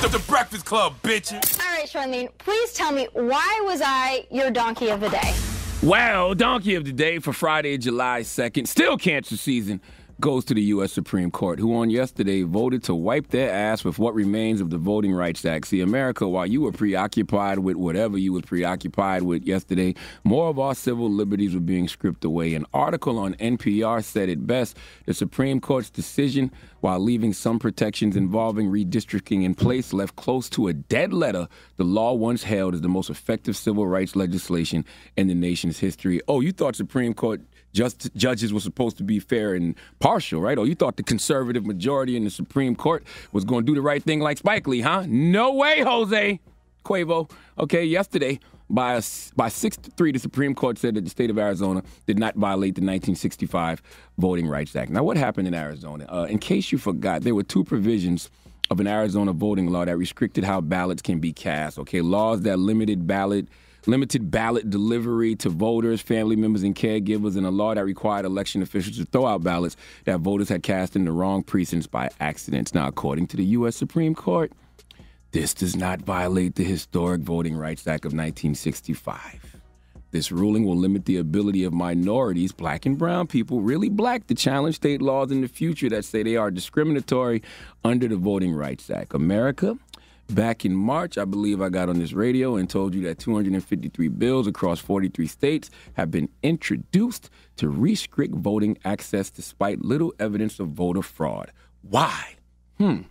The, the Breakfast Club, bitches. All right, Charlene, please tell me why was I your donkey of the day? Well, donkey of the day for Friday, July 2nd, still cancer season, goes to the U.S. Supreme Court, who on yesterday voted to wipe their ass with what remains of the Voting Rights Act. See, America, while you were preoccupied with whatever you were preoccupied with yesterday, more of our civil liberties were being stripped away. An article on NPR said it best the Supreme Court's decision, while leaving some protections involving redistricting in place, left close to a dead letter the law once held as the most effective civil rights legislation in the nation's history. Oh, you thought Supreme Court just judges were supposed to be fair and partial, right? Or you thought the conservative majority in the Supreme Court was going to do the right thing like Spike Lee, huh? No way, Jose Quavo. Okay, yesterday by a, by six to three, the Supreme Court said that the state of Arizona did not violate the 1965 Voting Rights Act. Now, what happened in Arizona? Uh, in case you forgot, there were two provisions of an Arizona voting law that restricted how ballots can be cast. Okay, laws that limited ballot limited ballot delivery to voters, family members, and caregivers, and a law that required election officials to throw out ballots that voters had cast in the wrong precincts by accident. Now, according to the U.S. Supreme Court, this does not violate the historic Voting Rights Act of 1965. This ruling will limit the ability of minorities, black and brown people, really black, to challenge state laws in the future that say they are discriminatory under the Voting Rights Act. America, back in March, I believe I got on this radio and told you that 253 bills across 43 states have been introduced to restrict voting access despite little evidence of voter fraud. Why? Hmm,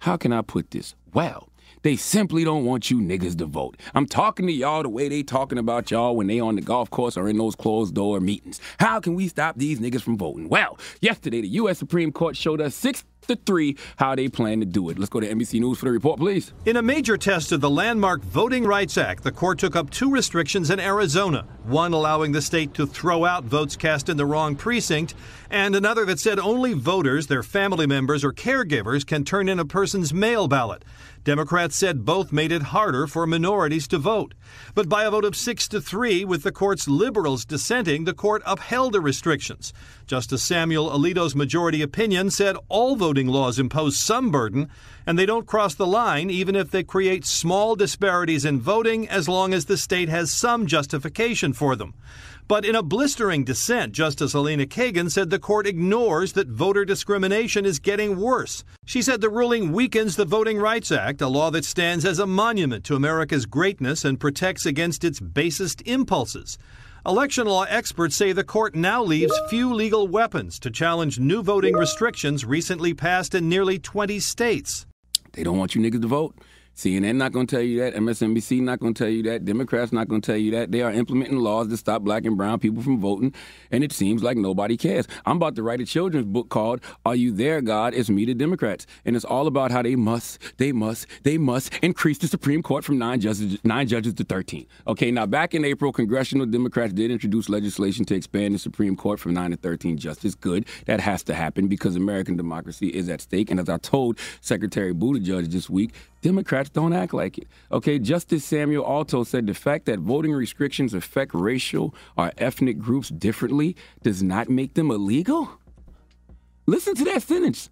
how can I put this? Well, they simply don't want you niggas to vote. I'm talking to y'all the way they talking about y'all when they on the golf course or in those closed door meetings. How can we stop these niggas from voting? Well, yesterday the U.S. Supreme Court showed us six to three how they plan to do it. Let's go to NBC News for the report, please. In a major test of the landmark Voting Rights Act, the court took up two restrictions in Arizona one allowing the state to throw out votes cast in the wrong precinct, and another that said only voters, their family members, or caregivers can turn in a person's mail ballot. Democrats said both made it harder for minorities to vote. But by a vote of 6 to 3, with the court's liberals dissenting, the court upheld the restrictions. Justice Samuel Alito's majority opinion said all voting laws impose some burden, and they don't cross the line even if they create small disparities in voting as long as the state has some justification for them. But in a blistering dissent, Justice Elena Kagan said the court ignores that voter discrimination is getting worse. She said the ruling weakens the Voting Rights Act, a law that stands as a monument to America's greatness and protects against its basest impulses. Election law experts say the court now leaves few legal weapons to challenge new voting restrictions recently passed in nearly 20 states. They don't want you niggas to vote. CNN not going to tell you that. MSNBC not going to tell you that. Democrats not going to tell you that. They are implementing laws to stop black and brown people from voting, and it seems like nobody cares. I'm about to write a children's book called "Are You There, God?" It's me, the Democrats, and it's all about how they must, they must, they must increase the Supreme Court from nine judges, nine judges to 13. Okay, now back in April, congressional Democrats did introduce legislation to expand the Supreme Court from nine to 13 justices. Good, that has to happen because American democracy is at stake. And as I told Secretary Buttigieg this week, Democrats don't act like it. Okay, Justice Samuel Alito said the fact that voting restrictions affect racial or ethnic groups differently does not make them illegal. Listen to that sentence.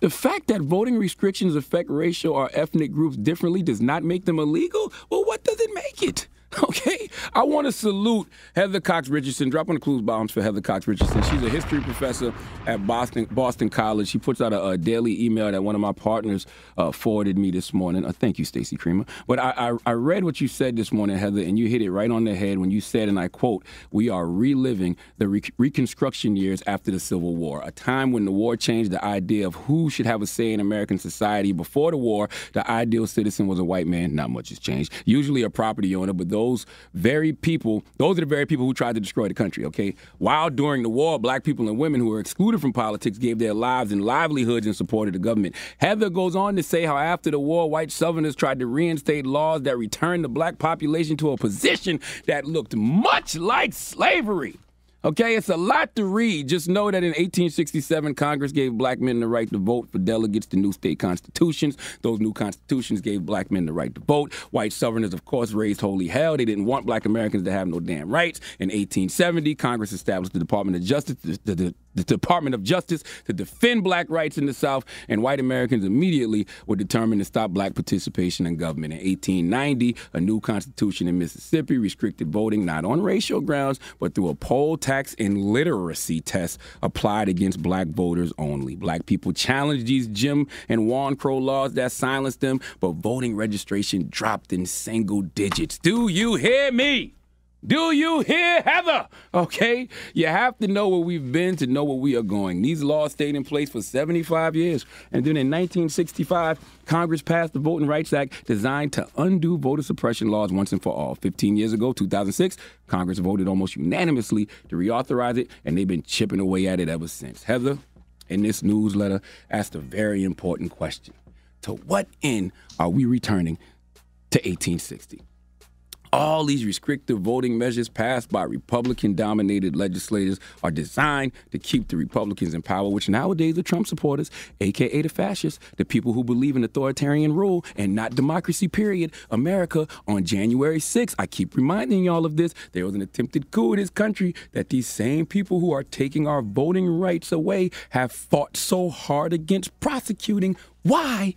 The fact that voting restrictions affect racial or ethnic groups differently does not make them illegal? Well, what does it make it? Okay, I want to salute Heather Cox Richardson. Drop on the clues bombs for Heather Cox Richardson. She's a history professor at Boston Boston College. She puts out a, a daily email that one of my partners uh, forwarded me this morning. Uh, thank you, Stacey Creamer. But I, I, I read what you said this morning, Heather, and you hit it right on the head when you said, and I quote, "We are reliving the re- Reconstruction years after the Civil War, a time when the war changed the idea of who should have a say in American society. Before the war, the ideal citizen was a white man. Not much has changed. Usually a property owner, but those those very people, those are the very people who tried to destroy the country, okay? While during the war, black people and women who were excluded from politics gave their lives and livelihoods in support of the government. Heather goes on to say how after the war, white Southerners tried to reinstate laws that returned the black population to a position that looked much like slavery. Okay, it's a lot to read. Just know that in 1867, Congress gave black men the right to vote for delegates to new state constitutions. Those new constitutions gave black men the right to vote. White Southerners, of course, raised holy hell. They didn't want black Americans to have no damn rights. In 1870, Congress established the Department of Justice, the, the, the Department of Justice to defend black rights in the South, and white Americans immediately were determined to stop black participation in government. In 1890, a new constitution in Mississippi restricted voting not on racial grounds, but through a poll tax and literacy test applied against black voters only. Black people challenged these Jim and Juan Crow laws that silenced them, but voting registration dropped in single digits. Do you hear me? Do you hear Heather? Okay, you have to know where we've been to know where we are going. These laws stayed in place for 75 years. And then in 1965, Congress passed the Voting Rights Act designed to undo voter suppression laws once and for all. 15 years ago, 2006, Congress voted almost unanimously to reauthorize it, and they've been chipping away at it ever since. Heather, in this newsletter, asked a very important question To what end are we returning to 1860? All these restrictive voting measures passed by Republican dominated legislators are designed to keep the Republicans in power, which nowadays are Trump supporters, aka the fascists, the people who believe in authoritarian rule and not democracy, period. America on January 6th, I keep reminding y'all of this, there was an attempted coup in this country that these same people who are taking our voting rights away have fought so hard against prosecuting. Why?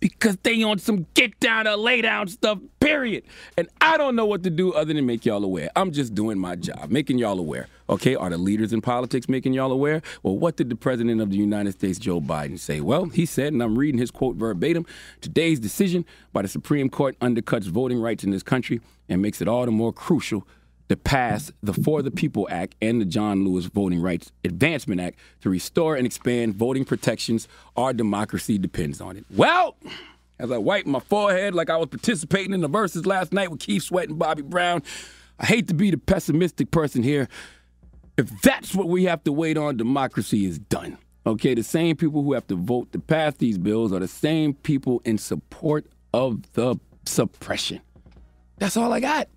Because they on some get down or lay down stuff, period. And I don't know what to do other than make y'all aware. I'm just doing my job, making y'all aware. Okay, are the leaders in politics making y'all aware? Well, what did the President of the United States, Joe Biden, say? Well, he said, and I'm reading his quote verbatim today's decision by the Supreme Court undercuts voting rights in this country and makes it all the more crucial to pass the For the People Act and the John Lewis Voting Rights Advancement Act to restore and expand voting protections. Our democracy depends on it. Well, as I wipe my forehead like I was participating in the Verzuz last night with Keith Sweat and Bobby Brown, I hate to be the pessimistic person here. If that's what we have to wait on, democracy is done. Okay, the same people who have to vote to pass these bills are the same people in support of the suppression. That's all I got.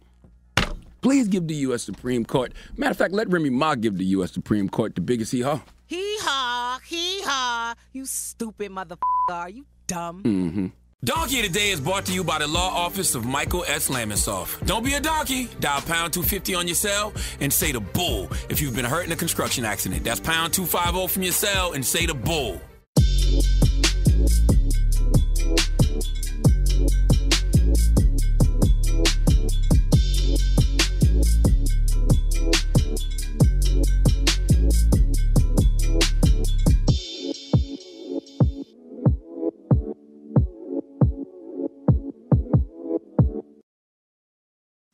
Please give the U.S. Supreme Court. Matter of fact, let Remy Ma give the U.S. Supreme Court the biggest hee haw. Hee haw, hee haw. You stupid motherfucker. Are you dumb? Mm-hmm. Donkey today is brought to you by the law office of Michael S. Lamonsoff. Don't be a donkey. Dial pound 250 on your cell and say the bull if you've been hurt in a construction accident. That's pound 250 from your cell and say the bull.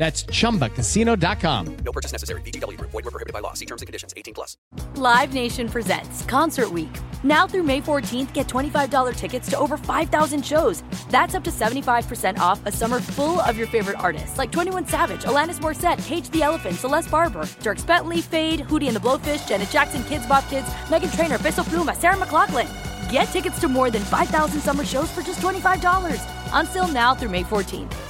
That's chumbacasino.com. No purchase necessary. VGW Group. Void were prohibited by law. See terms and conditions. 18 plus. Live Nation presents Concert Week. Now through May 14th, get $25 tickets to over 5,000 shows. That's up to 75% off a summer full of your favorite artists like 21 Savage, Alanis Morissette, Cage the Elephant, Celeste Barber, Dierks Bentley, Feid, Hootie and the Blowfish, Janet Jackson, Kidz Bop Kids, Meghan Trainor, Peso Pluma, Sarah McLachlan. Get tickets to more than 5,000 summer shows for just $25. Until now through May 14th.